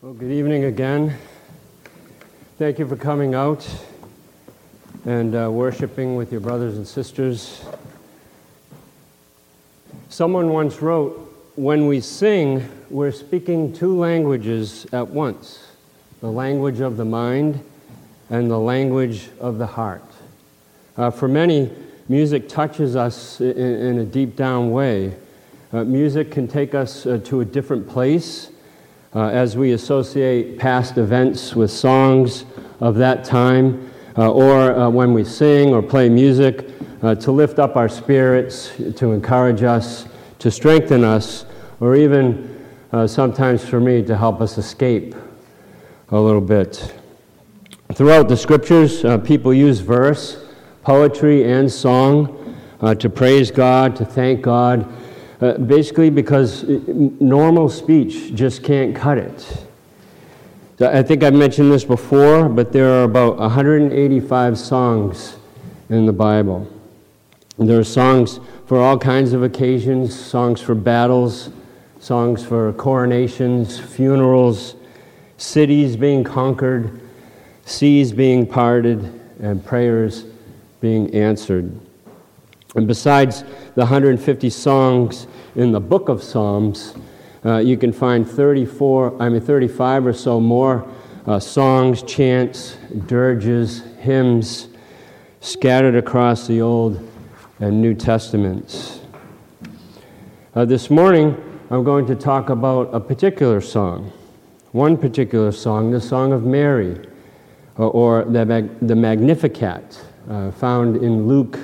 Well, good evening again. Thank you for coming out and uh, worshiping with your brothers and sisters. Someone once wrote, When we sing, we're speaking two languages at once the language of the mind and the language of the heart. Uh, for many, music touches us in, in a deep down way. Uh, music can take us uh, to a different place uh, as we associate past events with songs of that time, uh, or uh, when we sing or play music uh, to lift up our spirits, to encourage us, to strengthen us, or even sometimes for me to help us escape a little bit. Throughout the scriptures, people use verse, poetry, and song to praise God, to thank God. Uh, basically, because normal speech just can't cut it. I think I've mentioned this before, but there are about 185 songs in the Bible. There are songs for all kinds of occasions songs for battles, songs for coronations, funerals, cities being conquered, seas being parted, and prayers being answered. And besides the 150 songs in the book of Psalms, uh, you can find 34, I mean 35 or so more uh, songs, chants, dirges, hymns scattered across the Old and New Testaments. Uh, this morning, I'm going to talk about a particular song, one particular song, the Song of Mary, uh, or the, the Magnificat, uh, found in Luke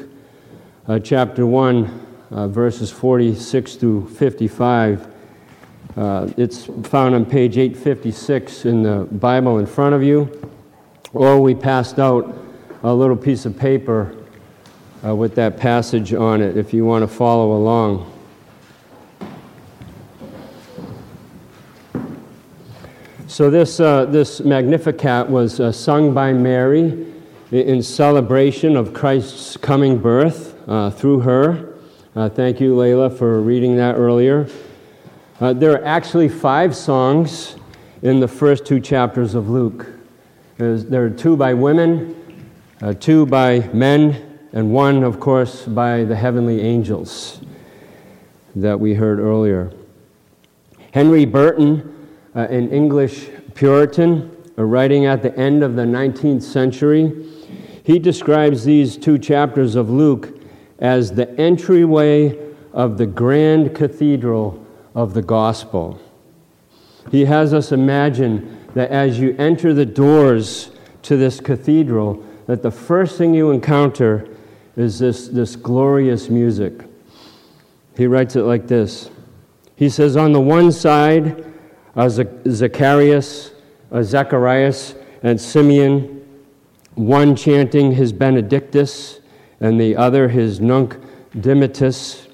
uh, chapter 1, uh, verses 46 through 55. Uh, it's found on page 856 in the Bible in front of you. Or we passed out a little piece of paper uh, with that passage on it if you want to follow along. So, this, uh, this Magnificat was uh, sung by Mary in celebration of Christ's coming birth uh, through her. Uh, thank you, Layla, for reading that earlier. Uh, there are actually five songs in the first two chapters of Luke. There's, there are two by women, uh, two by men, and one, of course, by the heavenly angels that we heard earlier. Henry Burton, uh, an English Puritan, writing at the end of the 19th century, he describes these two chapters of Luke as the entryway of the grand cathedral of the gospel. He has us imagine that as you enter the doors to this cathedral, that the first thing you encounter is this, this glorious music. He writes it like this He says, On the one side are Zacharias, uh, Zacharias, and Simeon, one chanting his Benedictus and the other his Nunc Dimittis,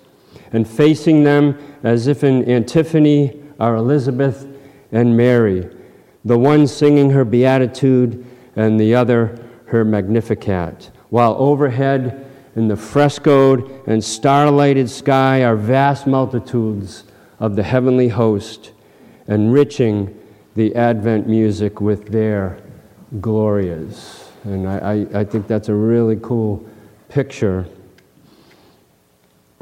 and facing them as if in antiphony are Elizabeth and Mary, the one singing her beatitude and the other her Magnificat, while overhead in the frescoed and starlighted sky are vast multitudes of the heavenly host, enriching the Advent music with their glorias. And I, I, I think that's a really cool picture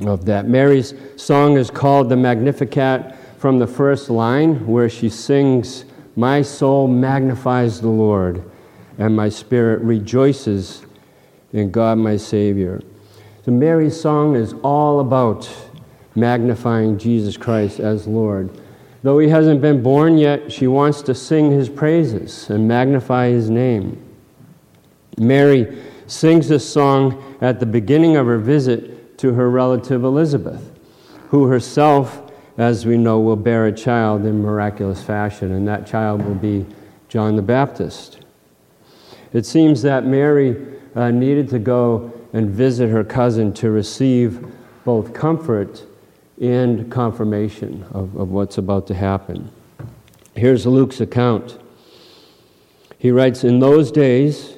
of that. Mary's song is called the Magnificat from the first line, where she sings, My soul magnifies the Lord, and my spirit rejoices in God my Savior. So, Mary's song is all about magnifying Jesus Christ as Lord. Though he hasn't been born yet, she wants to sing his praises and magnify his name. Mary sings this song at the beginning of her visit to her relative Elizabeth, who herself, as we know, will bear a child in miraculous fashion, and that child will be John the Baptist. It seems that Mary uh, needed to go and visit her cousin to receive both comfort and confirmation of, of what's about to happen. Here's Luke's account. He writes In those days,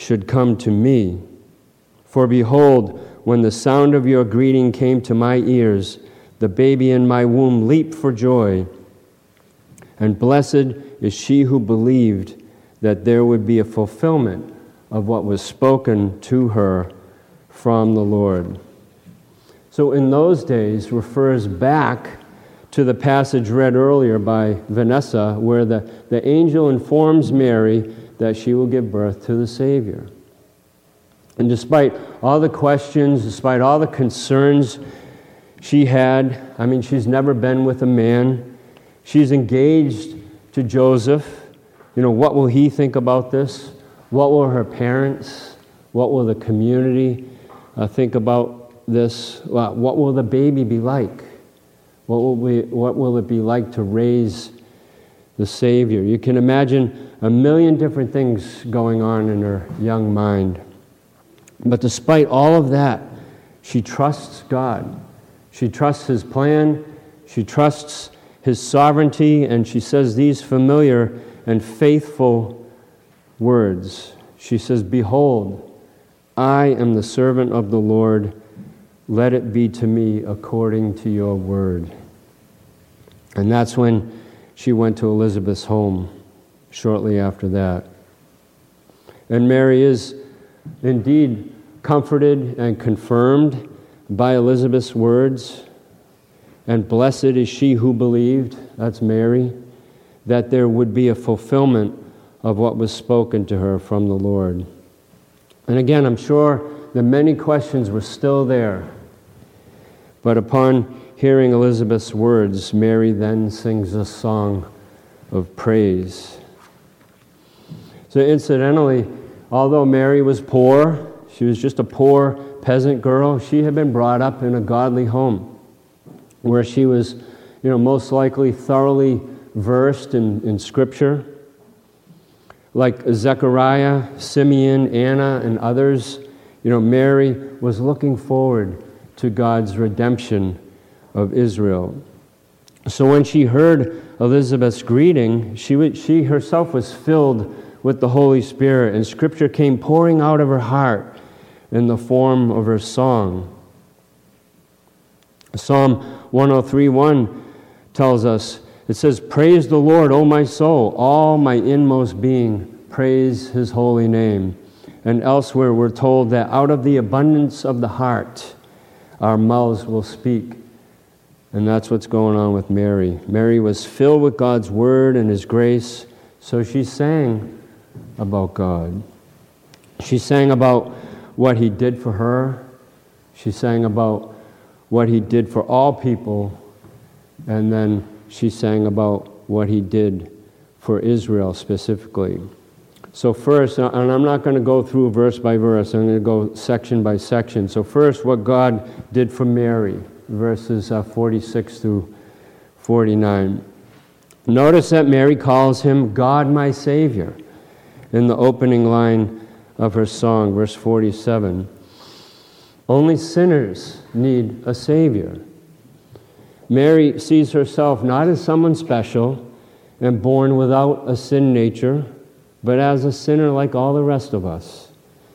should come to me? For behold, when the sound of your greeting came to my ears, the baby in my womb leaped for joy. And blessed is she who believed that there would be a fulfillment of what was spoken to her from the Lord. So, in those days, refers back to the passage read earlier by Vanessa, where the, the angel informs Mary that she will give birth to the Savior. And despite all the questions, despite all the concerns she had, I mean, she's never been with a man, She's engaged to Joseph. You know, what will he think about this? What will her parents, what will the community uh, think about this? What will the baby be like? What will, we, what will it be like to raise the Savior? You can imagine a million different things going on in her young mind. But despite all of that, she trusts God. She trusts His plan. She trusts his sovereignty, and she says these familiar and faithful words. She says, Behold, I am the servant of the Lord. Let it be to me according to your word. And that's when she went to Elizabeth's home shortly after that. And Mary is indeed comforted and confirmed by Elizabeth's words. And blessed is she who believed, that's Mary, that there would be a fulfillment of what was spoken to her from the Lord. And again, I'm sure the many questions were still there. But upon hearing Elizabeth's words, Mary then sings a song of praise. So, incidentally, although Mary was poor, she was just a poor peasant girl, she had been brought up in a godly home where she was, you know, most likely thoroughly versed in, in Scripture. Like Zechariah, Simeon, Anna, and others, you know, Mary was looking forward to God's redemption of Israel. So when she heard Elizabeth's greeting, she, she herself was filled with the Holy Spirit, and Scripture came pouring out of her heart in the form of her song. Psalm 103.1 tells us, it says, Praise the Lord, O my soul, all my inmost being, praise his holy name. And elsewhere we're told that out of the abundance of the heart, our mouths will speak. And that's what's going on with Mary. Mary was filled with God's word and his grace, so she sang about God. She sang about what he did for her. She sang about what he did for all people, and then she sang about what he did for Israel specifically. So, first, uh, and I'm not going to go through verse by verse, I'm going to go section by section. So, first, what God did for Mary, verses uh, 46 through 49. Notice that Mary calls him God my Savior in the opening line of her song, verse 47. Only sinners need a Savior. Mary sees herself not as someone special and born without a sin nature, but as a sinner like all the rest of us,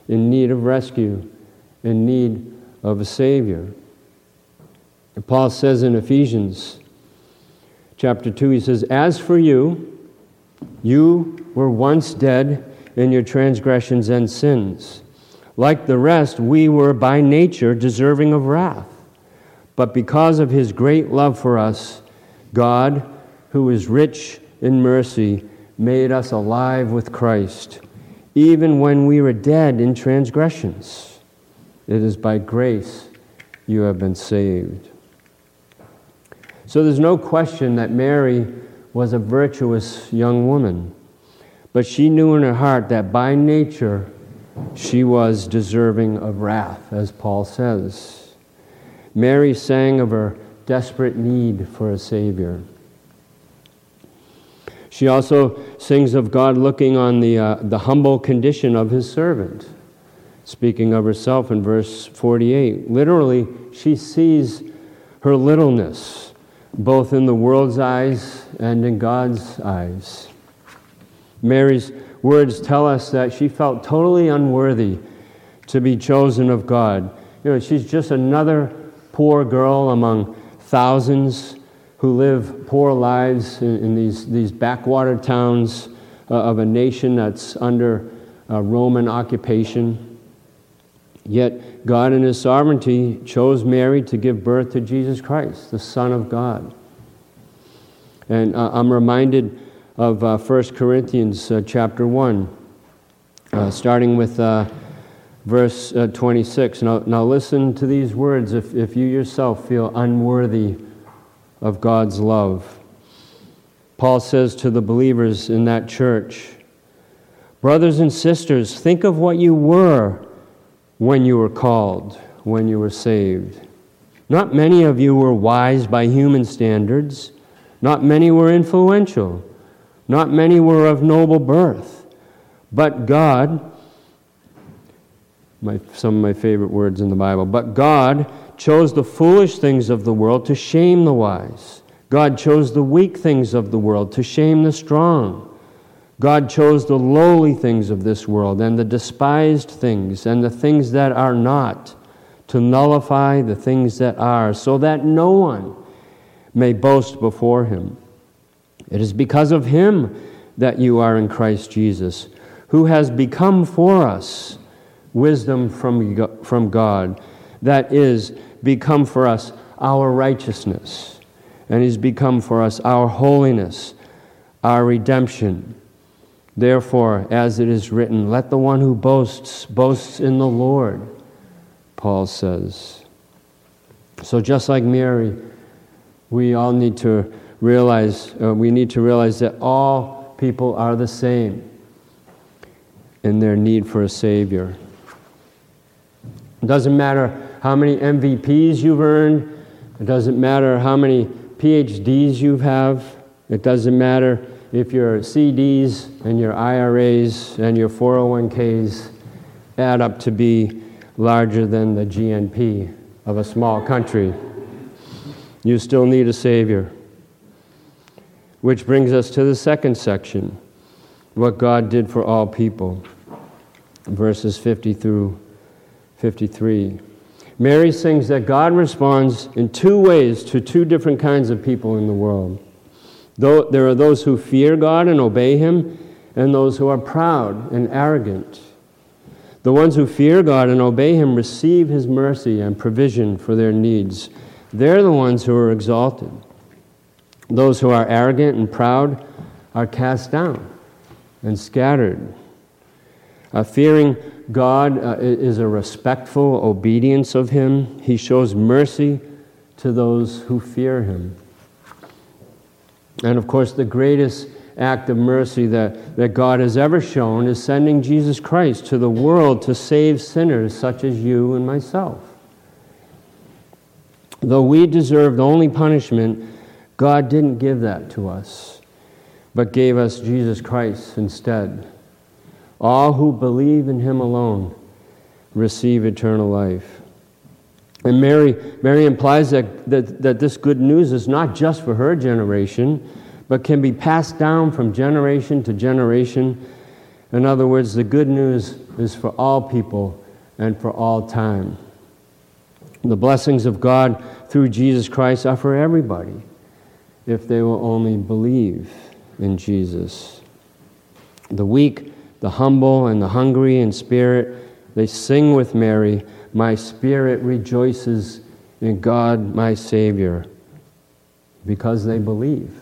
in need of rescue, in need of a Savior. Paul says in Ephesians chapter 2, he says, As for you, you were once dead in your transgressions and sins like the rest, we were by nature deserving of wrath. But because of his great love for us, God, who is rich in mercy, made us alive with Christ, even when we were dead in transgressions. It is by grace you have been saved. So there's no question that Mary was a virtuous young woman, but she knew in her heart that by nature, she was deserving of wrath, as Paul says. Mary sang of her desperate need for a Savior. She also sings of God looking on the, uh, the humble condition of his servant, speaking of herself in verse 48. Literally, she sees her littleness, both in the world's eyes and in God's eyes. Mary's words tell us that she felt totally unworthy to be chosen of God. You know, she's just another poor girl among thousands who live poor lives in, in these, these backwater towns uh, of a nation that's under uh, Roman occupation. Yet God, in His sovereignty, chose Mary to give birth to Jesus Christ, the Son of God. And uh, I'm reminded of uh, 1 Corinthians uh, chapter 1, uh, starting with uh, verse uh, 26. Now, now, listen to these words if, if you yourself feel unworthy of God's love. Paul says to the believers in that church, Brothers and sisters, think of what you were when you were called, when you were saved. Not many of you were wise by human standards. Not many were influential. Not many were of noble birth. But God, my, some of my favorite words in the Bible, but God chose the foolish things of the world to shame the wise. God chose the weak things of the world to shame the strong. God chose the lowly things of this world and the despised things and the things that are not to nullify the things that are, so that no one may boast before him. It is because of him that you are in Christ Jesus, who has become for us wisdom from, from God that is become for us our righteousness, and He's become for us our holiness, our redemption. Therefore, as it is written, let the one who boasts boasts in the Lord, Paul says. So, just like Mary, we all need to realize, uh, we need to realize that all people are the same in their need for a Savior. It doesn't matter how many MVPs you've earned. It doesn't matter how many PhDs you have. It doesn't matter if your CDs and your IRAs and your 401ks add up to be larger than the GNP of a small country. You still need a Savior. Which brings us to the second section what God did for all people, verses 50 through 53. Mary sings that God responds in two ways to two different kinds of people in the world. Though there are those who fear God and obey Him, and those who are proud and arrogant. The ones who fear God and obey Him receive His mercy and provision for their needs. They're the ones who are exalted. Those who are arrogant and proud are cast down and scattered. Uh, fearing God uh, is a respectful obedience of Him. He shows mercy to those who fear Him. And of course, the greatest act of mercy that, that God has ever shown is sending Jesus Christ to the world to save sinners such as you and myself. Though we deserved only punishment, God didn't give that to us, but gave us Jesus Christ instead. All who believe in him alone receive eternal life. And Mary, Mary implies that, that, that this good news is not just for her generation, but can be passed down from generation to generation. In other words, the good news is for all people and for all time. The blessings of God through Jesus Christ are for everybody if they will only believe in Jesus. The weak the humble and the hungry in spirit, they sing with Mary, My spirit rejoices in God, my Savior, because they believe.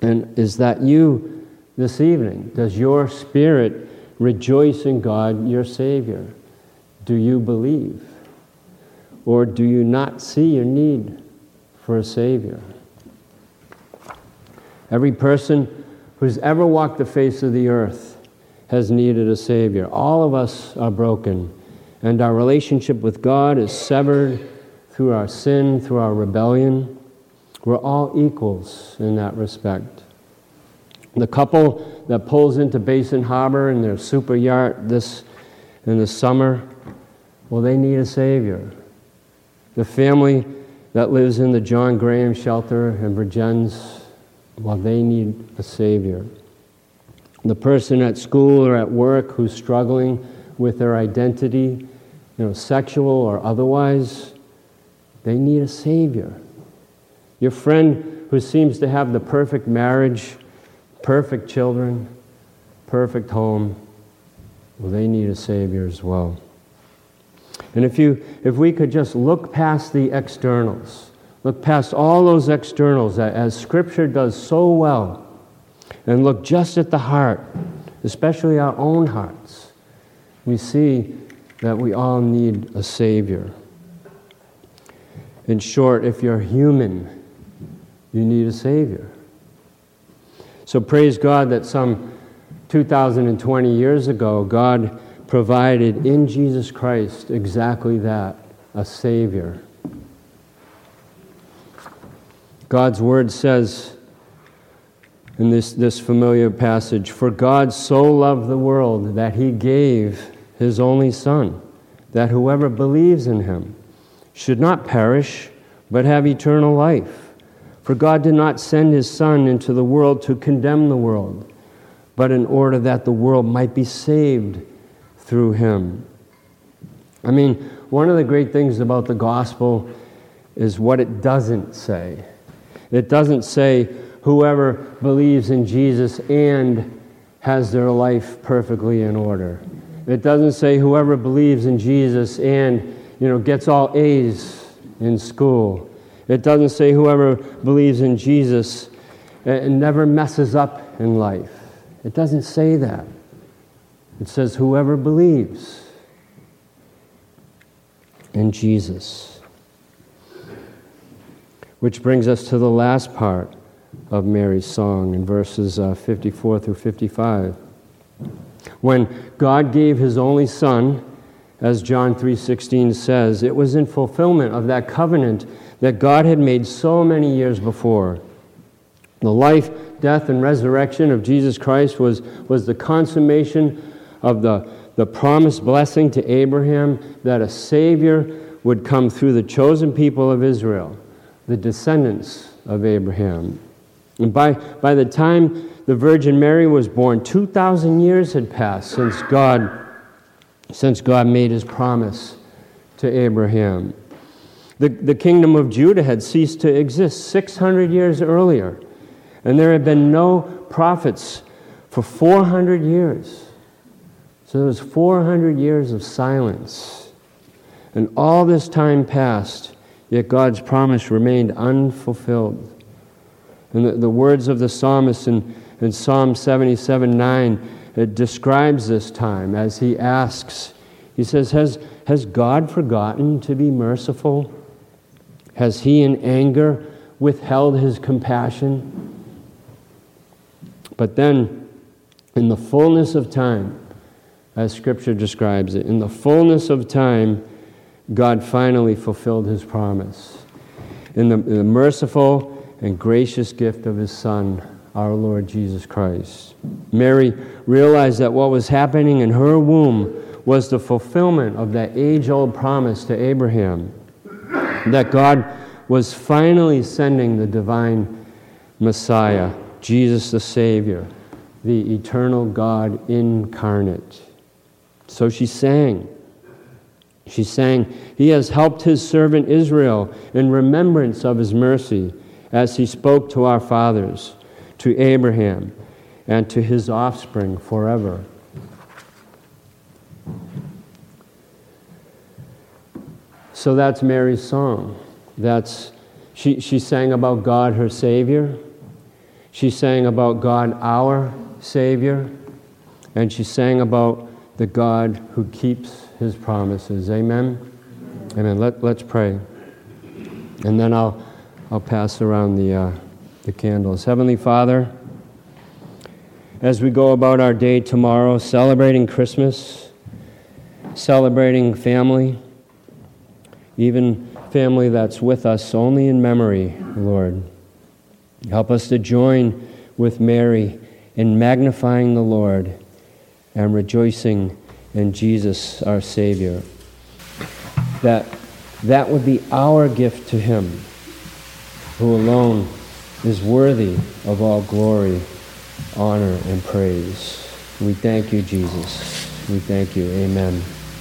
And is that you this evening? Does your spirit rejoice in God, your Savior? Do you believe? Or do you not see your need for a Savior? Every person who's ever walked the face of the earth has needed a Savior. All of us are broken, and our relationship with God is severed through our sin, through our rebellion. We're all equals in that respect. The couple that pulls into Basin Harbor in their super yacht this in the summer, well, they need a Savior. The family that lives in the John Graham shelter in Vergennes, well, they need a Savior. The person at school or at work who's struggling with their identity, you know, sexual or otherwise, they need a Savior. Your friend who seems to have the perfect marriage, perfect children, perfect home, well, they need a Savior as well. And if, you, if we could just look past the externals, look past all those externals, as Scripture does so well, and look just at the heart, especially our own hearts, we see that we all need a Savior. In short, if you're human, you need a Savior. So praise God that some 2,020 years ago, God provided in Jesus Christ exactly that a Savior. God's Word says in this, this familiar passage For God so loved the world that He gave His only Son, that whoever believes in Him should not perish, but have eternal life. For God did not send His Son into the world to condemn the world but in order that the world might be saved through him. I mean, one of the great things about the gospel is what it doesn't say. It doesn't say whoever believes in Jesus and has their life perfectly in order. It doesn't say whoever believes in Jesus and you know gets all A's in school. It doesn't say whoever believes in Jesus and never messes up in life. It doesn't say that. It says, whoever believes in Jesus. Which brings us to the last part of Mary's song in verses uh, 54 through 55. When God gave his only son, as John 3:16 says, it was in fulfillment of that covenant that God had made so many years before. The life, death, and resurrection of Jesus Christ was, was the consummation of the, the promised blessing to Abraham that a Savior would come through the chosen people of Israel, the descendants of Abraham. And by, by the time the Virgin Mary was born, 2,000 years had passed since God, since God made his promise to Abraham. The, the kingdom of Judah had ceased to exist 600 years earlier. And there had been no prophets for 400 years. So there was 400 years of silence. And all this time passed, yet God's promise remained unfulfilled. And the, the words of the psalmist in, in Psalm 77 9, it describes this time as he asks, he says, Has, has God forgotten to be merciful? Has he in anger withheld his compassion? But then, in the fullness of time, as Scripture describes it, in the fullness of time, God finally fulfilled his promise. In the, in the merciful and gracious gift of his Son, our Lord Jesus Christ. Mary realized that what was happening in her womb was the fulfillment of that age old promise to Abraham that God was finally sending the divine Messiah Jesus the Savior, the eternal God incarnate. So she sang. She sang, He has helped His servant Israel in remembrance of His mercy as He spoke to our fathers, to Abraham, and to his offspring forever. So that's Mary's song. That's, she, she sang about God, her Savior. She sang about God, our Savior, and she sang about the God who keeps his promises. Amen? Amen. Let, let's pray. And then I'll, I'll pass around the, uh, the candles. Heavenly Father, as we go about our day tomorrow, celebrating Christmas, celebrating family, even family that's with us only in memory, Lord. Help us to join with Mary in magnifying the Lord and rejoicing in Jesus our Savior. That that would be our gift to Him, who alone is worthy of all glory, honor, and praise. We thank you, Jesus. We thank you. Amen.